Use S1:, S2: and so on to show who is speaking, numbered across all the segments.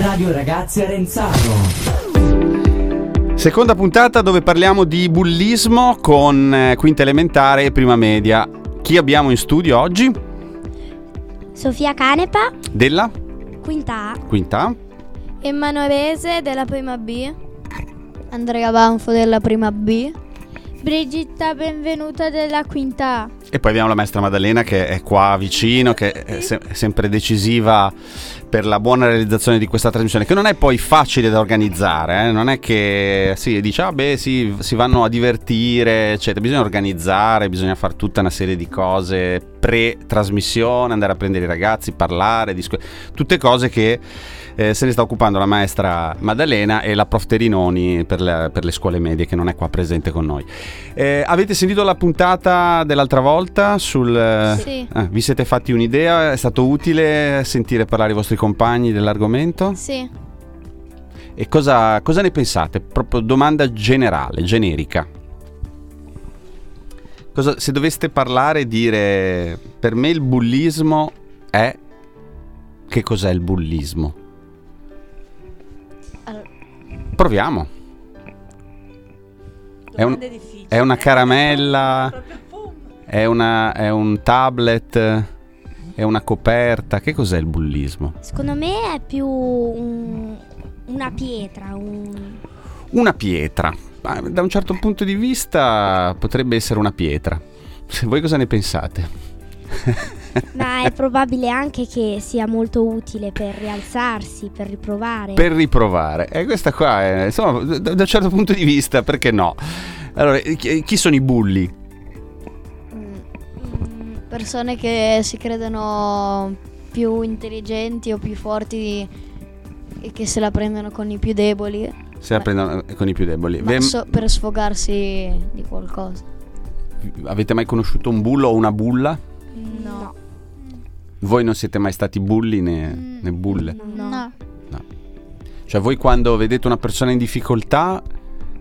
S1: Radio Ragazzi Arenzano.
S2: Seconda puntata dove parliamo di bullismo con eh, quinta elementare e prima media. Chi abbiamo in studio oggi?
S3: Sofia Canepa,
S2: Della
S3: quinta A.
S2: quinta?
S4: Emanuelese della prima B.
S5: Andrea Banfo della prima B.
S4: Brigitta Benvenuta della quinta A.
S2: E poi abbiamo la maestra Maddalena che è qua vicino, che è, se- è sempre decisiva per la buona realizzazione di questa trasmissione, che non è poi facile da organizzare, eh? non è che si dice, ah beh sì, si vanno a divertire, eccetera, bisogna organizzare, bisogna fare tutta una serie di cose pre-trasmissione, andare a prendere i ragazzi, parlare, discu- tutte cose che eh, se ne sta occupando la maestra Maddalena e la prof Terinoni per, le- per le scuole medie che non è qua presente con noi. Eh, avete sentito la puntata dell'altra volta sul...
S4: Sì.
S2: eh, vi siete fatti un'idea? È stato utile sentire parlare i vostri compagni dell'argomento?
S4: Sì.
S2: E cosa, cosa ne pensate? Proprio domanda generale, generica. Cosa- se doveste parlare e dire per me il bullismo è... Che cos'è il bullismo?
S5: Allora-
S2: Proviamo. È, un- è una caramella? È, una- è un tablet? È una coperta? Che cos'è il bullismo?
S3: Secondo me è più un- una pietra, un...
S2: Una pietra. Ma Da un certo punto di vista potrebbe essere una pietra. Voi cosa ne pensate?
S3: ma è probabile anche che sia molto utile per rialzarsi, per riprovare.
S2: Per riprovare. E questa qua è, insomma, da, da un certo punto di vista, perché no? Allora, chi sono i bulli?
S5: Mm, Persone che si credono più intelligenti o più forti e che se la prendono con i più deboli
S2: Se la prendono con i più deboli.
S5: ma
S2: Ve-
S5: so- per sfogarsi di qualcosa.
S2: avete mai conosciuto un bullo o una bulla?
S3: No.
S2: Voi non siete mai stati bulli né, né bulle?
S4: No.
S2: Cioè voi quando vedete una persona in difficoltà,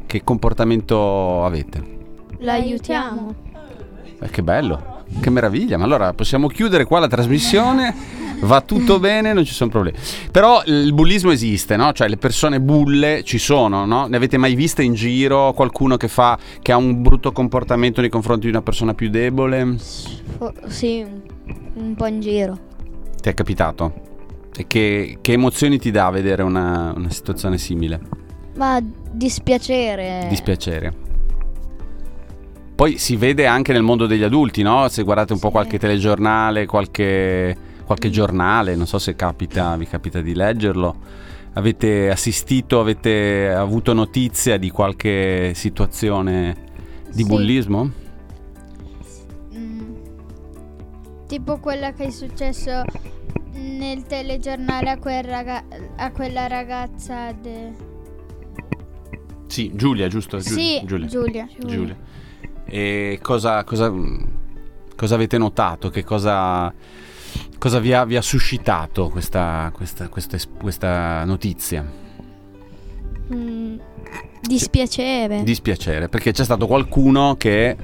S2: che comportamento avete?
S4: L'aiutiamo.
S2: Eh, che bello, che meraviglia. Ma allora possiamo chiudere qua la trasmissione. Va tutto bene, non ci sono problemi. Però il bullismo esiste, no? Cioè le persone bulle ci sono, no? Ne avete mai viste in giro qualcuno che fa che ha un brutto comportamento nei confronti di una persona più debole?
S5: Sì, un- un po' in giro.
S2: Ti è capitato? E che, che emozioni ti dà vedere una, una situazione simile?
S5: Ma dispiacere.
S2: Dispiacere. Poi si vede anche nel mondo degli adulti, no? Se guardate un po'
S3: Sì.
S2: qualche telegiornale, qualche, qualche giornale, non so se capita, vi capita di leggerlo. Avete assistito, avete avuto notizia di qualche situazione di
S4: Sì.
S2: bullismo?
S4: Mm. Tipo quella che è successo nel telegiornale a, quel raga- a quella ragazza. de-
S2: Sì, Giulia, giusto? Giu-
S4: sì,
S2: Giulia.
S4: Giulia.
S2: Giulia. E cosa, cosa, cosa avete notato? Che cosa, cosa vi, ha, vi ha suscitato questa, questa, questa, es- questa notizia?
S4: Mm, dispiacere.
S2: Dispiacere, perché c'è stato qualcuno che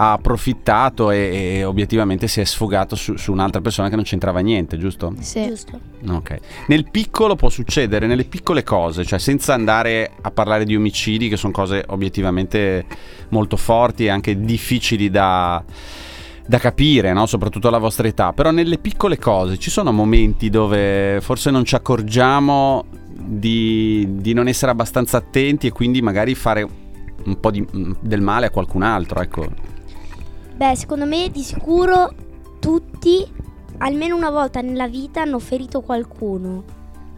S2: ha approfittato e, e obiettivamente si è sfogato su, su un'altra persona che non c'entrava niente, giusto?
S4: sì.
S3: Giusto.
S2: Ok. Nel piccolo può succedere, nelle piccole cose, cioè senza andare a parlare di omicidi, che sono cose obiettivamente molto forti e anche difficili da, da capire, no? soprattutto alla vostra età. Però nelle piccole cose ci sono momenti dove forse non ci accorgiamo di, di non essere abbastanza attenti e quindi magari fare un po' di- del male a qualcun altro, ecco.
S3: Beh, secondo me di sicuro tutti, almeno una volta nella vita, hanno ferito qualcuno.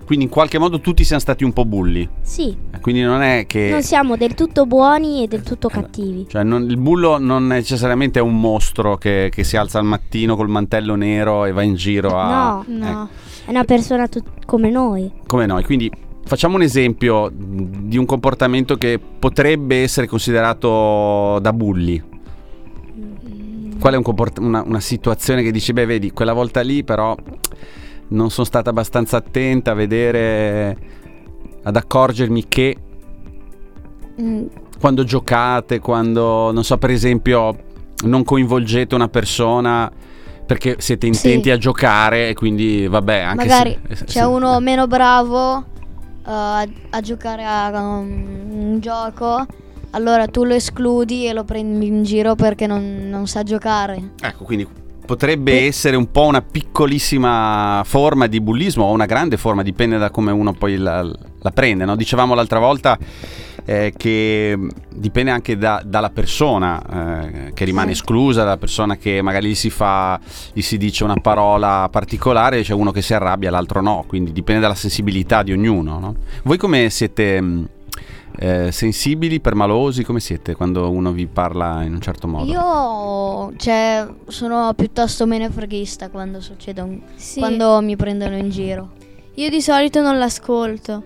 S2: Quindi in qualche modo tutti siamo stati un po' bulli.
S3: Sì,
S2: Quindi non è che...
S3: non siamo del tutto buoni e del tutto
S2: Eh,
S3: cattivi.
S2: Cioè, non- il bullo non necessariamente è un mostro che, che si alza al mattino col mantello nero e va in giro a.
S3: No,
S4: No.
S3: è una persona tut- come noi.
S2: Come noi. Quindi facciamo un esempio di un comportamento che potrebbe essere considerato da bulli. Qual è un comport- una, una situazione che dici, beh, vedi, quella volta lì però non sono stata abbastanza attenta a vedere, ad accorgermi che
S3: Mm,
S2: quando giocate, quando, non so, per esempio, non coinvolgete una persona Perché siete intenti
S5: Sì.
S2: a giocare e quindi vabbè, anche
S5: Magari
S2: se, se-
S5: c'è uno meno bravo uh, a, a giocare a um, un gioco, allora tu lo escludi e lo prendi in giro perché non, non sa giocare.
S2: Ecco, quindi potrebbe essere un po' una piccolissima forma di bullismo o una grande forma, dipende da come uno poi la, la prende. no? Dicevamo l'altra volta eh, che dipende anche da- dalla persona eh, che rimane
S5: Sì.
S2: esclusa, dalla persona che magari gli si fa, gli si dice una parola particolare, c'è uno che si arrabbia, l'altro no, quindi dipende dalla sensibilità di ognuno. no? Voi come siete... eh, sensibili, permalosi, come siete quando uno vi parla in un certo modo?
S5: Io cioè, sono piuttosto menefreghista quando succede un-
S6: Sì.
S5: quando mi prendono in giro.
S6: Io di solito non l'ascolto.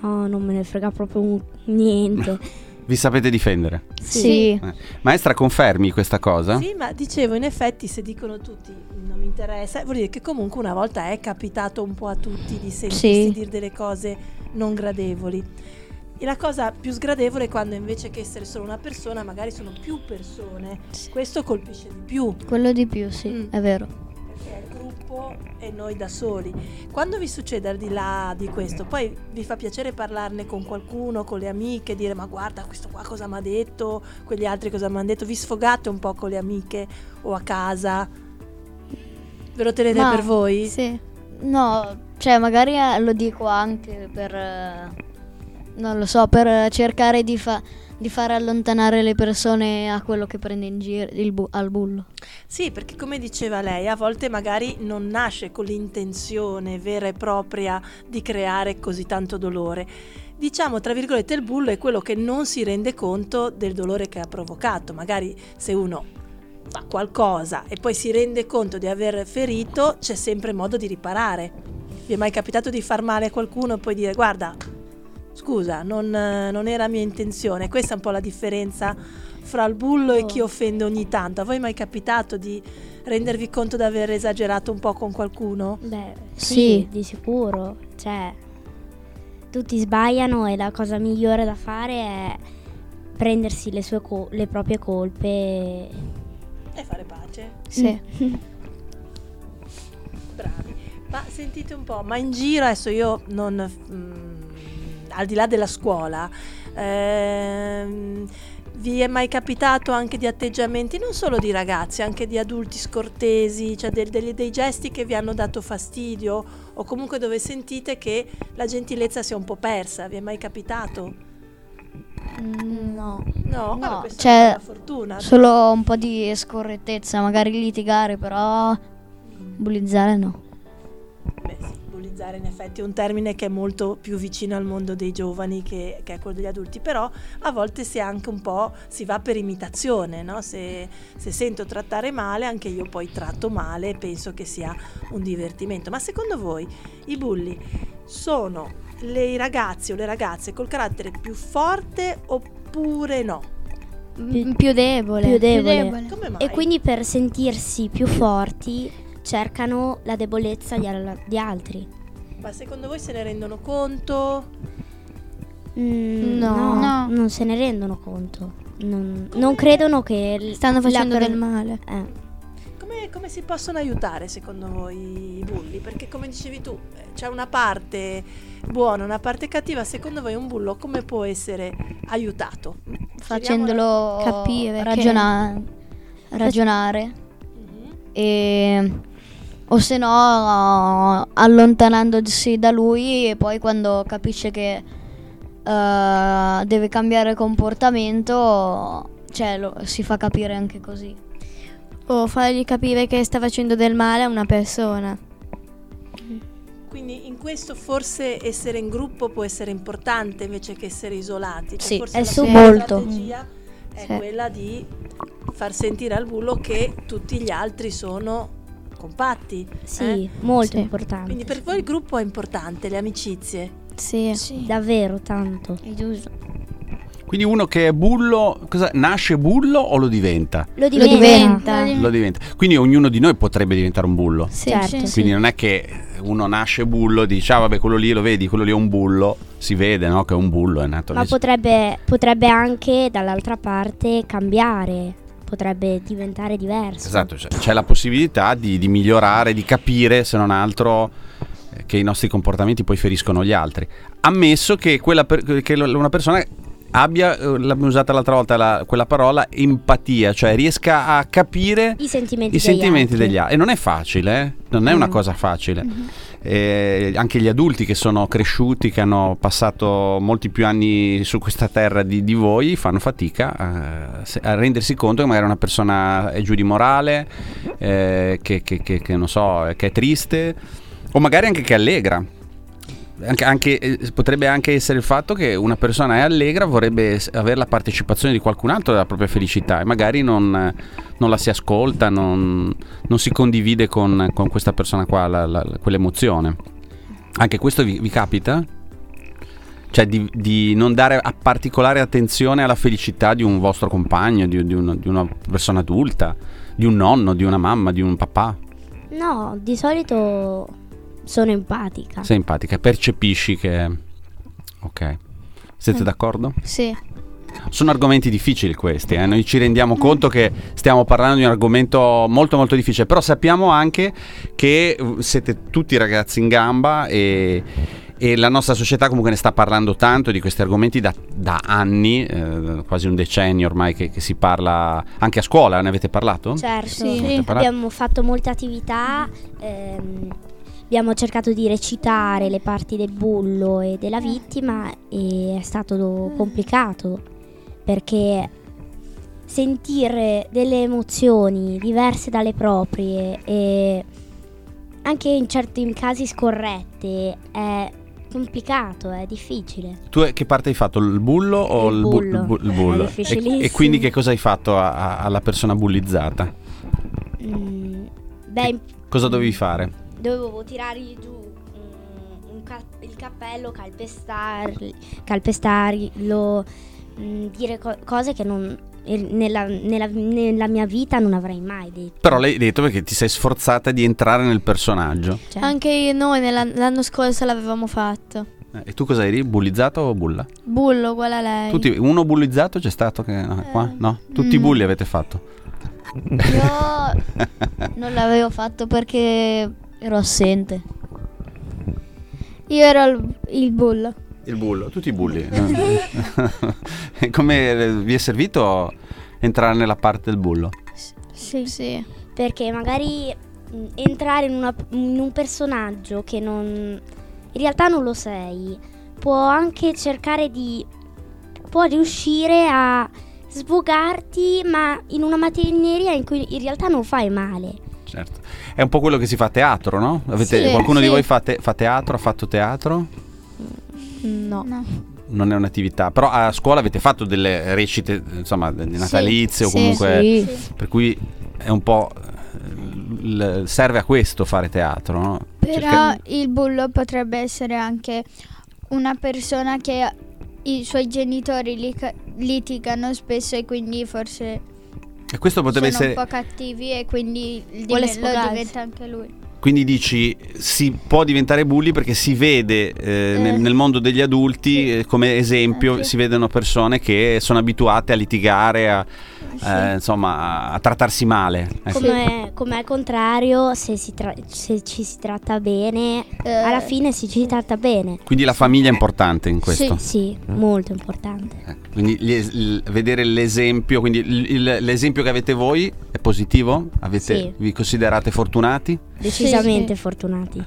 S3: No, non me ne frega proprio niente.
S2: Vi sapete difendere?
S5: Sì.
S2: Eh. Maestra, confermi questa cosa?
S7: Sì, ma dicevo, in effetti, se dicono tutti non mi interessa, vuol dire che comunque una volta è capitato un po' a tutti di sentirsi
S5: Sì.
S7: dire delle cose non gradevoli. E la cosa più sgradevole è quando invece che essere solo una persona, magari sono più persone. Questo colpisce di più,
S5: Quello di più, sì,
S7: Mm.
S5: è vero.
S7: perché è il gruppo e noi da soli. Quando vi succede al di là di questo, poi vi fa piacere parlarne con qualcuno, con le amiche, dire ma guarda questo qua cosa mi ha detto, quegli altri cosa mi hanno detto, vi sfogate un po' con le amiche o a casa. Ve lo tenete
S5: Ma-
S7: per voi?
S6: Sì.
S5: No, cioè magari eh, lo dico anche per, eh, non lo so, per cercare di, fa- di fare allontanare le persone a quello che prende in giro bu- al bullo.
S7: Sì, perché come diceva lei, a volte magari non nasce con l'intenzione vera e propria di creare così tanto dolore. Diciamo, tra virgolette, il bullo è quello che non si rende conto del dolore che ha provocato. Magari se uno fa qualcosa e poi si rende conto di aver ferito, c'è sempre modo di riparare. Vi è mai capitato di far male a qualcuno e poi dire guarda, scusa, non, eh, non era mia intenzione. Questa è un po' la differenza fra il bullo e chi offende ogni tanto. A voi è mai capitato di rendervi conto di aver esagerato un po' con qualcuno?
S3: Beh, sì,
S5: Sì.
S3: di sicuro. Cioè, tutti sbagliano e la cosa migliore da fare è prendersi le, sue co- le proprie colpe. e-
S7: E fare pace.
S6: Sì.
S7: Bravi. Ma sentite un po', ma in giro adesso io non... mm, al di là della scuola, ehm, vi è mai capitato anche di atteggiamenti non solo di ragazzi, anche di adulti scortesi, cioè del- degli- dei gesti che vi hanno dato fastidio o comunque dove sentite che la gentilezza si è un po' persa? Vi è mai capitato?
S5: No.
S7: No,
S5: No,
S7: Vabbè, questa
S5: cioè,
S7: è una fortuna.
S5: Solo un po' di scorrettezza, magari litigare, però bullizzare no.
S7: Bullizzare in effetti è un termine che è molto più vicino al mondo dei giovani che, che a quello degli adulti, però a volte si è anche un po', si va per imitazione, no? se, se sento trattare male anche io poi tratto male e penso che sia un divertimento. Ma secondo voi i bulli sono le- i ragazzi o le ragazze col carattere più forte oppure no?
S6: Mm, Più debole.
S3: più debole.
S4: debole.
S7: Come mai?
S3: E quindi per sentirsi più forti cercano la debolezza di, al- di altri.
S7: Ma secondo voi se ne rendono conto?
S3: Mm,
S6: No.
S3: no,
S4: No.
S3: non se ne rendono conto. Non, non credono che l-
S6: Stanno facendo
S3: per-
S6: del male.
S3: eh.
S7: Come, come si possono aiutare secondo voi i bulli? Perché come dicevi tu, c'è una parte buona, una parte cattiva. Secondo voi un bullo come può essere aiutato?
S5: Facendolo
S6: capire che-
S5: ragiona- ragionare
S7: Mhm.
S5: e o se no allontanandosi da lui e poi quando capisce che eh, deve cambiare comportamento cioè lo- si fa capire anche così
S6: O fargli capire che sta facendo del male a una persona.
S7: Quindi in questo forse essere in gruppo può essere importante invece che essere isolati. Cioè
S5: Sì,
S7: forse
S3: è
S7: la
S3: su-
S5: molto.
S7: strategia è
S6: Sì.
S7: quella di far sentire al bullo che tutti gli altri sono compatti.
S3: Sì,
S7: eh?
S3: molto
S6: Sì.
S3: importante.
S7: Quindi per voi il gruppo è importante, le amicizie.
S6: Sì.
S3: Davvero tanto.
S5: è giusto
S2: Quindi uno che è bullo, cosa, nasce bullo o lo diventa?
S3: Lo
S6: diventa.
S3: diventa.
S2: Lo diventa. Quindi ognuno di noi potrebbe diventare un bullo.
S6: Sì.
S3: Certo.
S6: sì.
S2: Quindi non è che uno nasce bullo e dice, ah vabbè, quello lì lo vedi, quello lì è un bullo. Si vede, no? Che è un bullo, è nato
S3: Ma
S2: lì.
S3: potrebbe, potrebbe anche dall'altra parte cambiare. Potrebbe diventare diverso.
S2: Esatto, cioè, c'è la possibilità di, di migliorare, di capire, se non altro, eh, che i nostri comportamenti poi feriscono gli altri. Ammesso che, per- che una persona abbia, eh, l'abbiamo usata l'altra volta la- quella parola, empatia, cioè riesca a capire
S3: I sentimenti,
S2: i
S3: degli
S2: sentimenti
S3: altri.
S2: degli altri. E non è facile, eh? non è una
S3: Mm.
S2: cosa facile. Eh, anche gli adulti che sono cresciuti, che hanno passato molti più anni su questa terra di, di voi, fanno fatica a, a rendersi conto che magari una persona è giù di morale, eh, che, che- che- che non so, che è triste, o magari anche che è allegra. Anche- anche- eh, potrebbe anche essere il fatto che una persona è allegra, vorrebbe avere la partecipazione di qualcun altro della propria felicità e magari non, non la si ascolta, non, non si condivide con, con questa persona qua la- la- quell'emozione. Anche questo vi, vi capita? Cioè di, di non dare particolare attenzione alla felicità di un vostro compagno, di, di un- di una persona adulta, di un nonno, di una mamma, di un papà?
S3: No, di solito sono empatica.
S2: Sei empatica, percepisci che... Ok. Siete d'accordo?
S6: Sì.
S2: Sono argomenti difficili questi, eh. noi ci rendiamo conto che stiamo parlando di un argomento molto molto difficile, però sappiamo anche che uh, siete tutti ragazzi in gamba e, e la nostra società comunque ne sta parlando tanto di questi argomenti da, da anni, eh, quasi un decennio ormai che, che si parla anche a scuola, ne avete parlato?
S3: Certo,
S6: Sì.
S2: Avete parlato?
S3: abbiamo fatto molte attività, ehm, abbiamo cercato di recitare le parti del bullo e della vittima e è stato complicato perché sentire delle emozioni diverse dalle proprie e anche in certi casi scorrette è complicato, è difficile.
S2: Tu eh, che parte hai fatto, il bullo o
S3: Il
S2: il, bu-
S3: bullo.
S2: il bu- il
S3: È
S2: bullo? E,
S3: difficilissimo.
S2: e quindi che cosa hai fatto a- a- alla persona bullizzata?
S3: Mm, beh,
S2: Cosa dovevi fare?
S3: Dovevo tirargli giù mm, un ca- il cappello, calpestarli, calpestarlo, mm, dire co- cose che non, nella, nella- nella mia vita non avrei mai detto.
S2: Però l'hai detto perché ti sei sforzata di entrare nel personaggio.
S3: Cioè,
S6: Anche noi nella- l'anno scorso l'avevamo fatto.
S2: Eh, E tu cosa eri? Bullizzato o bulla?
S6: Bullo, uguale a lei.
S2: Tutti, uno bullizzato c'è stato che, no, qua? No? Tutti i
S5: mm.
S2: bulli avete fatto.
S5: Io non l'avevo fatto perché ero assente.
S4: Io ero il, il bullo.
S2: Il bullo, tutti i bulli. E Come eh, vi è servito entrare nella parte del bullo?
S4: Sì.
S6: Sì.
S3: perché magari entrare in, una- in un personaggio che non, in realtà non lo sei, può anche cercare di, può riuscire a sfogarti ma in una materia in cui in realtà non fai male.
S2: Certo. È un po' quello che si fa a teatro, no? Avete-
S6: Sì,
S2: qualcuno di
S6: sì.
S2: voi fa, te- fa teatro? Ha fatto teatro?
S6: No.
S4: No.
S2: Non è un'attività. Però a scuola avete fatto delle recite, insomma, di natalizie o
S6: sì,
S2: comunque...
S5: Sì.
S2: Per cui è un po'... eh, l- serve a questo fare teatro, no?
S4: Però
S2: Cerca-
S4: il bullo potrebbe essere anche una persona che i suoi genitori litigano spesso e quindi forse
S2: E questo potrebbe
S4: sono
S2: essere...
S4: un po' cattivi e quindi il
S6: Vuole
S4: diven- lo
S6: sfogarsi.
S4: diventa anche lui.
S2: Quindi dici si può diventare bulli perché si vede eh, nel,
S4: Eh.
S2: nel mondo degli adulti
S4: Sì.
S2: eh, come esempio
S4: sì.
S2: si vedono persone che sono abituate a litigare, a. eh, insomma a, trattarsi male. ecco.
S3: Come, come al contrario, se, si tra- se ci si tratta bene,
S4: Eh,
S3: alla fine si ci tratta bene.
S2: Quindi la famiglia è importante in questo.
S3: Sì, molto importante.
S2: Ecco, Quindi es- il- vedere l'esempio, quindi il- l'esempio che avete voi è positivo? Avete-
S3: Sì.
S2: Vi considerate fortunati?
S3: Decisamente
S4: sì.
S3: fortunati.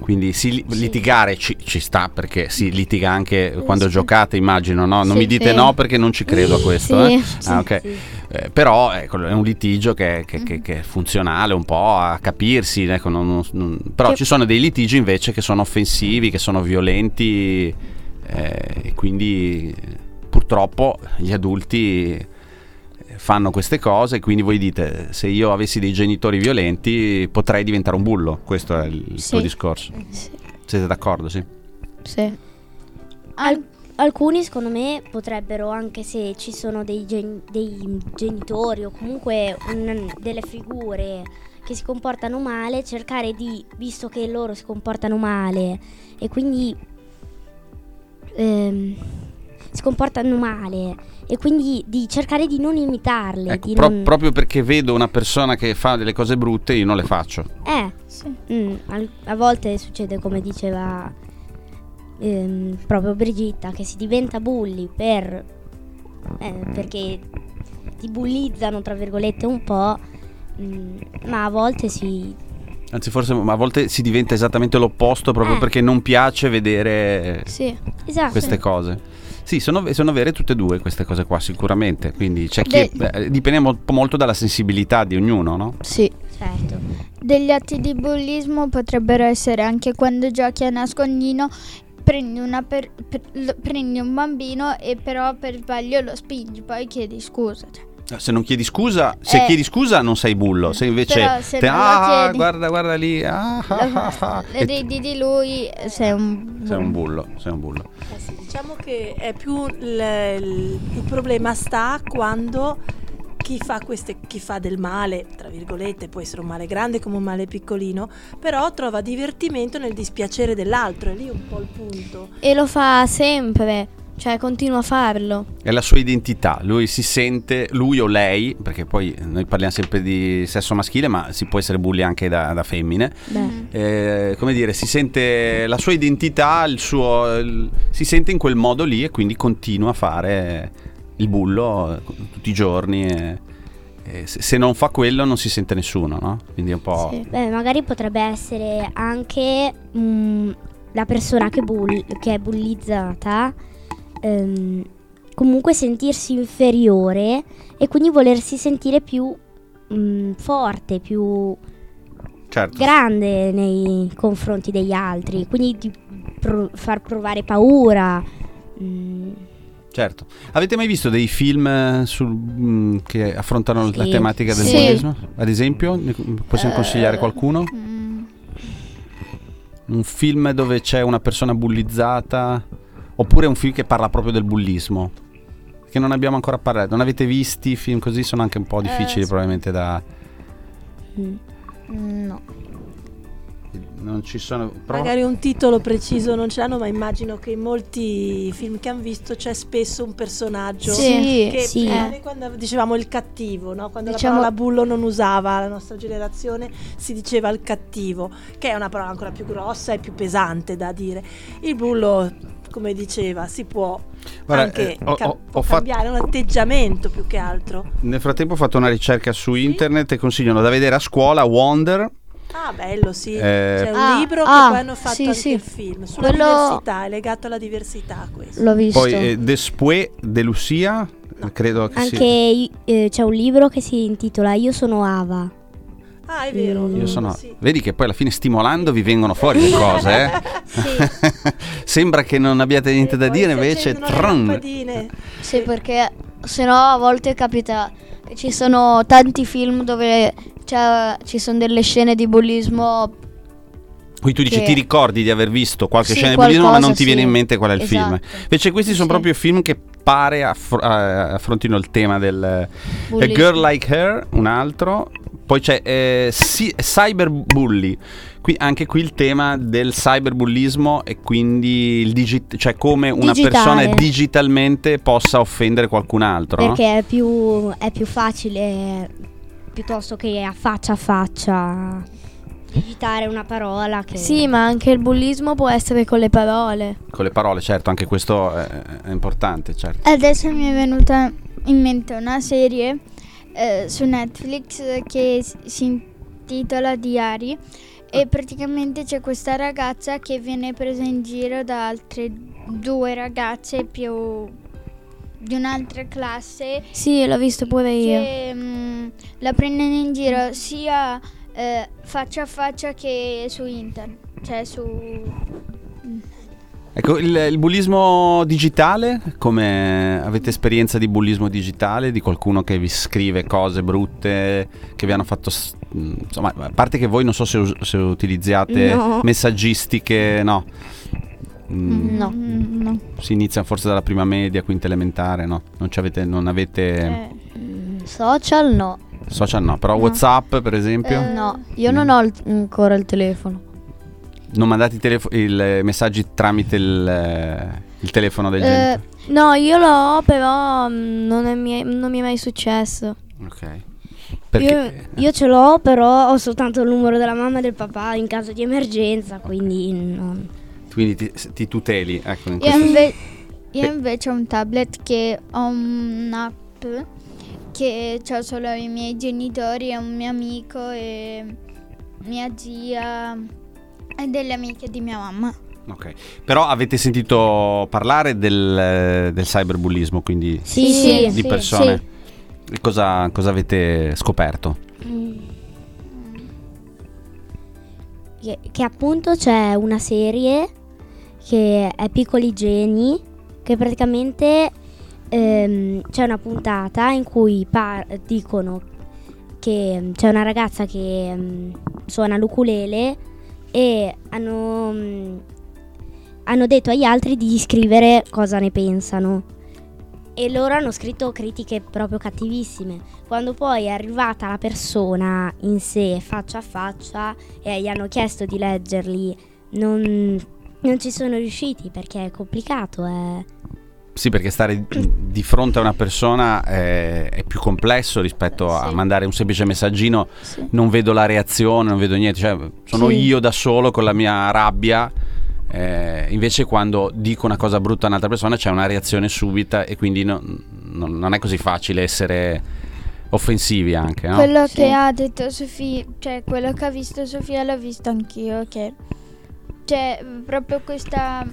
S2: Quindi sì, li-
S3: Sì.
S2: litigare ci, ci sta perché si litiga anche quando
S3: sì.
S2: giocate, immagino, no? Non mi dite no perché non ci credo a questo. Eh? Ah, ok.
S3: sì.
S2: Eh, però ecco, è un litigio che, che-
S3: Mm.
S2: che- che è funzionale un po' a capirsi, ecco, non- non- però
S3: Che-
S2: ci sono dei litigi invece che sono offensivi, che sono violenti eh, e quindi purtroppo gli adulti fanno queste cose quindi voi dite se io avessi dei genitori violenti potrei diventare un bullo, questo è il
S3: Sì.
S2: tuo discorso.
S6: Sì.
S2: Siete d'accordo? Sì.
S6: Sì.
S3: Al- alcuni secondo me potrebbero, anche se ci sono dei, gen- dei genitori o comunque un- delle figure che si comportano male, cercare di, visto che loro si comportano male e quindi ehm, si comportano male e quindi di cercare di non imitarle.
S2: Ecco,
S3: di
S2: pro-
S3: non-
S2: proprio perché vedo una persona che fa delle cose brutte, io non le faccio.
S3: Eh,
S4: Sì.
S3: mm, al- a volte succede come diceva ehm, proprio Brigitta, che si diventa bulli per, eh, perché ti bullizzano, tra virgolette, un po', mm, ma a volte si...
S2: Anzi, forse a volte si diventa esattamente l'opposto proprio
S3: Eh.
S2: perché non piace vedere
S6: Sì.
S3: Esatto.
S2: queste cose. Sì, sono, sono vere tutte e due queste cose qua, sicuramente. Quindi c'è chi
S4: De-
S2: eh, dipende mo- molto dalla sensibilità di ognuno, no?
S5: Sì.
S3: Certo.
S4: Degli atti di bullismo potrebbero essere anche quando giochi a nascondino, prendi, una per- per- prendi un bambino e però per sbaglio lo spingi, poi chiedi scusa. cioè.
S2: Se non chiedi scusa, se
S4: Eh.
S2: chiedi scusa non sei bullo, se invece
S4: se
S2: te- ah,
S4: chiedi-
S2: guarda, guarda lì, ah, ah, ah, ah",
S4: ridi di lui, sei un...
S2: sei un bullo, sei un bullo.
S7: Eh sì, diciamo che è più il, il- il problema sta quando chi fa, queste, chi fa del male, tra virgolette, può essere un male grande come un male piccolino, però trova divertimento nel dispiacere dell'altro, è lì un po' il punto.
S6: E lo fa sempre, cioè continua a farlo.
S2: È la sua identità, lui si sente, lui o lei, perché poi noi parliamo sempre di sesso maschile, ma si può essere bulli anche da, da femmine. Eh, come dire, si sente la sua identità, il suo, il- si sente in quel modo lì e quindi continua a fare il bullo tutti i giorni. e- e se, non fa quello non si sente nessuno, no? Quindi è un po'...
S6: Sì.
S3: beh, magari potrebbe essere anche mm, la persona che, bull- che è bullizzata ehm, comunque sentirsi inferiore e quindi volersi sentire più mm, forte, più
S2: Certo.
S3: grande nei confronti degli altri, quindi di pro- far provare paura. mm,
S2: Certo. Avete mai visto dei film eh, sul- mh, che affrontano la
S3: Sì.
S2: tematica del
S6: Sì.
S2: bullismo? Ad esempio, possiamo
S4: Eh,
S2: consigliare qualcuno?
S4: Mm,
S2: Un film dove c'è una persona bullizzata? Oppure un film che parla proprio del bullismo? Che non abbiamo ancora parlato. Non avete visti film così? Sono anche un po' difficili
S4: sì.
S2: probabilmente da...
S3: mm.
S5: No.
S2: Non ci sono... però-
S7: Magari un titolo preciso non ce l'hanno, ma immagino che in molti film che hanno visto c'è spesso un personaggio
S6: Sì.
S7: che
S3: sì.
S7: magari quando dicevamo il cattivo, no? quando
S5: Diciamo-
S7: la parola bullo non usava la nostra generazione, si diceva il cattivo, che è una parola ancora più grossa e più pesante da dire. Il bullo, come diceva, si può
S2: Guarda,
S7: anche
S2: eh, ho-
S7: cam-
S2: ho-
S7: può
S2: ho fatto-
S7: cambiare, è un atteggiamento più che altro.
S2: Nel frattempo ho fatto una ricerca su internet e consigliano da vedere a scuola Wonder.
S7: Ah, bello, sì.
S2: Eh,
S7: C'è un
S5: Ah,
S7: libro
S5: ah,
S7: che poi hanno fatto
S5: sì,
S7: anche
S5: sì.
S7: il film sulla
S5: Quello-
S7: diversità, è legato alla diversità questo.
S5: L'ho visto.
S2: Poi eh, Después de Lucia, credo che
S3: Anche
S2: sia.
S3: i- eh, c'è un libro che si intitola Io sono Ava.
S7: Ah, è vero.
S3: Mm.
S2: Io sono...
S7: Sì.
S2: Vedi che poi alla fine stimolando vi vengono fuori le cose, eh? Sembra che non abbiate niente
S7: E
S2: da dire,
S7: si
S2: invece... tron.
S5: Sì, perché se no a volte capita che ci sono tanti film dove c'è- ci sono delle scene di bullismo.
S2: Qui tu dici
S5: che-
S2: ti ricordi di aver visto qualche
S5: Sì,
S2: scena di bullismo ma non ti viene
S5: sì.
S2: in mente qual è il film.
S5: Esatto.
S2: Invece questi sono
S5: Sì.
S2: proprio film che pare affr- eh, affrontino il tema del... A
S5: Bullismo.
S2: Girl Like Her, un altro. Poi c'è eh, si- Cyberbully. Qui, anche qui il tema del cyberbullismo e quindi il digit- cioè come una
S3: Digitale.
S2: persona digitalmente possa offendere qualcun altro. no?
S3: Perché è più, è più facile piuttosto che a faccia a faccia digitare una parola che
S6: Sì, ma anche il bullismo può essere con le parole.
S2: Con le parole, certo, anche questo è, è importante, certo.
S4: Adesso mi è venuta in mente una serie eh, su Netflix che si intitola Diari e praticamente c'è questa ragazza che viene presa in giro da altre due ragazze più di un'altra classe
S6: Sì, l'ho visto pure io.
S4: che la prendono in giro sia eh, faccia a faccia che su internet, cioè su
S2: Ecco, il, il bullismo digitale, come avete esperienza di bullismo digitale, di qualcuno che vi scrive cose brutte, che vi hanno fatto... Insomma, a parte che voi non so se, se utilizzate
S3: No.
S2: messaggistiche, no. Mm,
S5: No.
S4: Mm, no.
S2: Si inizia forse dalla prima media, quinta elementare, no? Non, ci avete, non avete
S4: Eh,
S5: Social no.
S2: social, no. Però
S4: No.
S2: Whatsapp, per esempio.
S4: Eh,
S5: No, io non ho il- ancora il telefono.
S2: Non mandate i, telefo- il, eh, messaggi tramite il, eh, il telefono del
S6: Eh,
S2: genitore?
S6: no, io lo ho, però mm, non, è mi- non mi è mai successo.
S2: Ok. Perché,
S3: Io, io ce l'ho, però ho soltanto il numero della mamma e del papà in caso di emergenza, quindi non...
S2: quindi ti, ti tuteli. Ecco, in
S4: Io, inve- io
S2: Eh.
S4: invece ho un tablet che ho un'app che ho solo i miei genitori e un mio amico e mia zia e delle amiche di mia mamma.
S2: ok. Però avete sentito parlare del, del cyberbullismo, quindi
S3: Sì,
S4: Sì,
S2: di
S4: sì,
S2: persone. E cosa, cosa avete scoperto?
S3: Che, che appunto c'è una serie che è Piccoli Geni, che praticamente ehm, c'è una puntata in cui par- dicono che mm, c'è una ragazza che mm, suona l'ukulele e hanno, mm, hanno detto agli altri di scrivere cosa ne pensano. E loro hanno scritto critiche proprio cattivissime. Quando poi è arrivata la persona in sé, faccia a faccia, e gli hanno chiesto di leggerli, non, non ci sono riusciti perché è complicato. È...
S2: Sì, perché stare di fronte a una persona è, è più complesso rispetto a
S4: Sì.
S2: mandare un semplice messaggino,
S4: Sì.
S2: non vedo la reazione, non vedo niente, cioè sono
S3: Sì.
S2: io da solo con la mia rabbia. eh, invece quando dico una cosa brutta a un'altra persona c'è una reazione subita e quindi no- non- non è così facile essere offensivi anche, no?
S4: Quello
S3: Sì.
S4: che ha detto Sofia, cioè quello che ha visto Sofia l'ho visto anch'io, che c'è proprio questa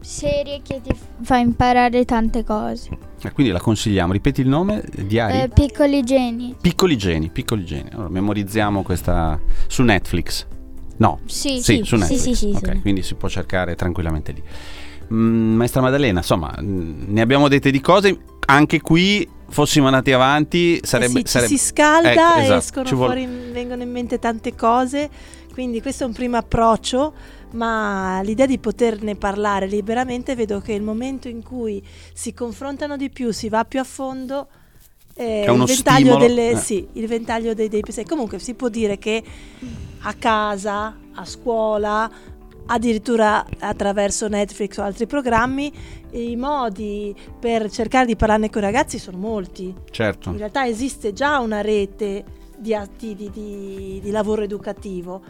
S4: serie che ti fa imparare tante cose.
S2: E quindi la consigliamo, ripeti il nome, Diari?
S4: Eh, piccoli geni.
S2: Piccoli geni, piccoli geni. Allora, memorizziamo questa su Netflix. No,
S4: Sì,
S2: sì,
S3: sì,
S2: su Netflix.
S3: sì, sì,
S2: Ok,
S3: sì.
S2: quindi si può cercare tranquillamente lì. Mm, Maestra Maddalena, insomma, mm, ne abbiamo dette di cose. Anche qui fossimo andati avanti, sarebbe.
S7: Eh sì, ci
S2: sarebbe-
S7: si scalda
S2: Ecco, esatto,
S7: escono
S2: ci vuole-
S7: fuori, vengono in mente tante cose, quindi questo è un primo approccio, ma l'idea di poterne parlare liberamente vedo che il momento in cui si confrontano di più, si va più a fondo, eh, il ventaglio, delle,
S2: eh.
S7: sì, il ventaglio dei, dei pensieri. Comunque si può dire che a casa, a scuola, addirittura attraverso Netflix o altri programmi, i modi per cercare di parlarne con i ragazzi sono molti.
S2: Certo.
S7: In realtà esiste già una rete di atti di, di- di lavoro educativo,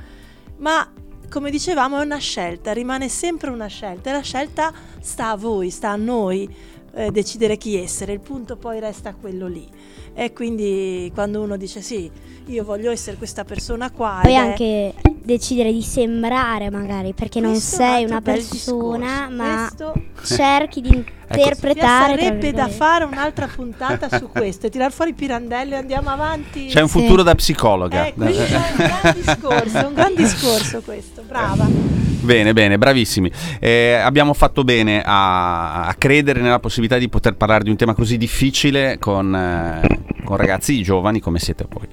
S7: ma come dicevamo è una scelta, rimane sempre una scelta e la scelta sta a voi, sta a noi eh, decidere chi essere, il punto poi resta quello lì. E quindi quando uno dice sì, io voglio essere questa persona qua, è-
S3: anche decidere di sembrare magari, perché non sei una persona,
S7: discorso.
S3: ma
S7: Questo
S3: cerchi di
S7: Ci
S3: interpretare. tra
S7: sarebbe da fare un'altra puntata su questo e tirar fuori Pirandello e andiamo avanti.
S2: C'è un
S3: Sì.
S2: futuro da psicologa.
S7: Eh, questo è un gran discorso, è un gran discorso questo, brava.
S2: Bene, bene, bravissimi. Eh, abbiamo fatto bene a, a credere nella possibilità di poter parlare di un tema così difficile con, eh, con ragazzi giovani come siete voi.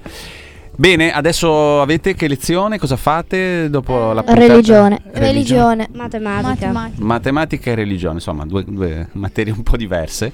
S2: Bene, adesso avete che lezione? Cosa fate dopo la puntata?
S5: Religione.
S6: Religione.
S3: Matematica.
S4: Matematica.
S2: Matematica e religione, insomma, due, due materie un po' diverse.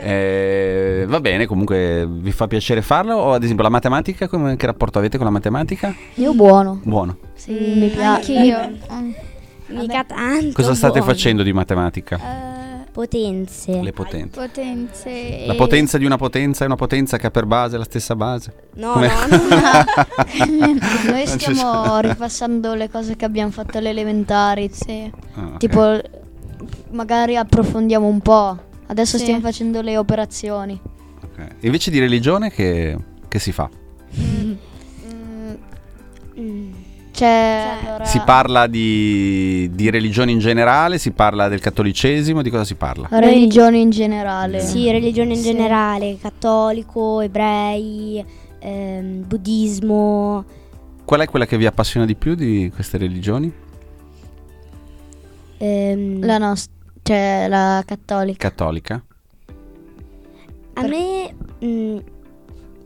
S2: Eh, va bene, comunque vi fa piacere farlo? O ad esempio la matematica, come, che rapporto avete con la matematica?
S5: Io buono.
S2: Buono.
S5: Sì, mi piace.
S4: Anch'io. Mm.
S3: Mica tanto.
S2: Cosa state
S3: buono.
S2: facendo di matematica?
S4: Eh,
S3: Potenze.
S2: Le potenze.
S4: potenze.
S2: La potenza di una potenza è una potenza che ha per base la stessa base.
S3: No,
S2: Come-
S3: no, no.
S5: Noi stiamo ripassando le cose che abbiamo fatto alle elementari.
S4: Sì.
S2: Ah, ok.
S5: Tipo, magari approfondiamo un po'. Adesso
S4: Sì.
S5: stiamo facendo le operazioni.
S2: Ok. Invece di religione che, che si fa?
S5: Mm,
S3: Mm.
S5: C'è.
S2: Si parla di, di religione in generale, si parla del cattolicesimo, di cosa si parla?
S5: religione in generale.
S3: Sì, religione in
S4: Sì.
S3: generale, cattolico, ebrei, ehm, buddismo.
S2: Qual è quella che vi appassiona di più di queste religioni?
S3: ehm,
S5: La nostra. Cioè, la cattolica.
S2: Cattolica?
S3: a me mm,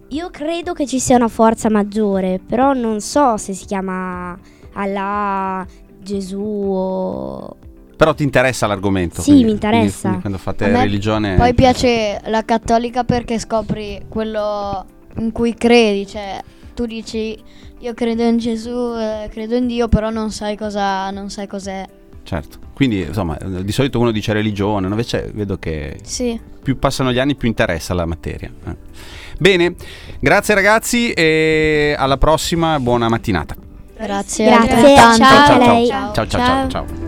S3: io credo che ci sia una forza maggiore, però non so se si chiama Allah, Gesù o...
S2: Però ti interessa l'argomento?
S3: Sì,
S2: quindi-
S3: mi interessa.
S2: quindi- quindi quando fate religione...
S5: Poi piace la cattolica perché scopri quello in cui credi. Cioè, tu dici io credo in Gesù, eh, credo in Dio, però non sai cosa, non sai cos'è.
S2: Certo. Quindi, insomma, di solito uno dice religione, invece vedo che
S6: Sì.
S2: più passano gli anni più interessa la materia. eh. Bene, grazie ragazzi e alla prossima, buona mattinata.
S5: Grazie.
S3: Grazie,
S5: altrettanto.
S3: ciao a
S2: ciao,
S3: lei.
S2: ciao, ciao, ciao, ciao.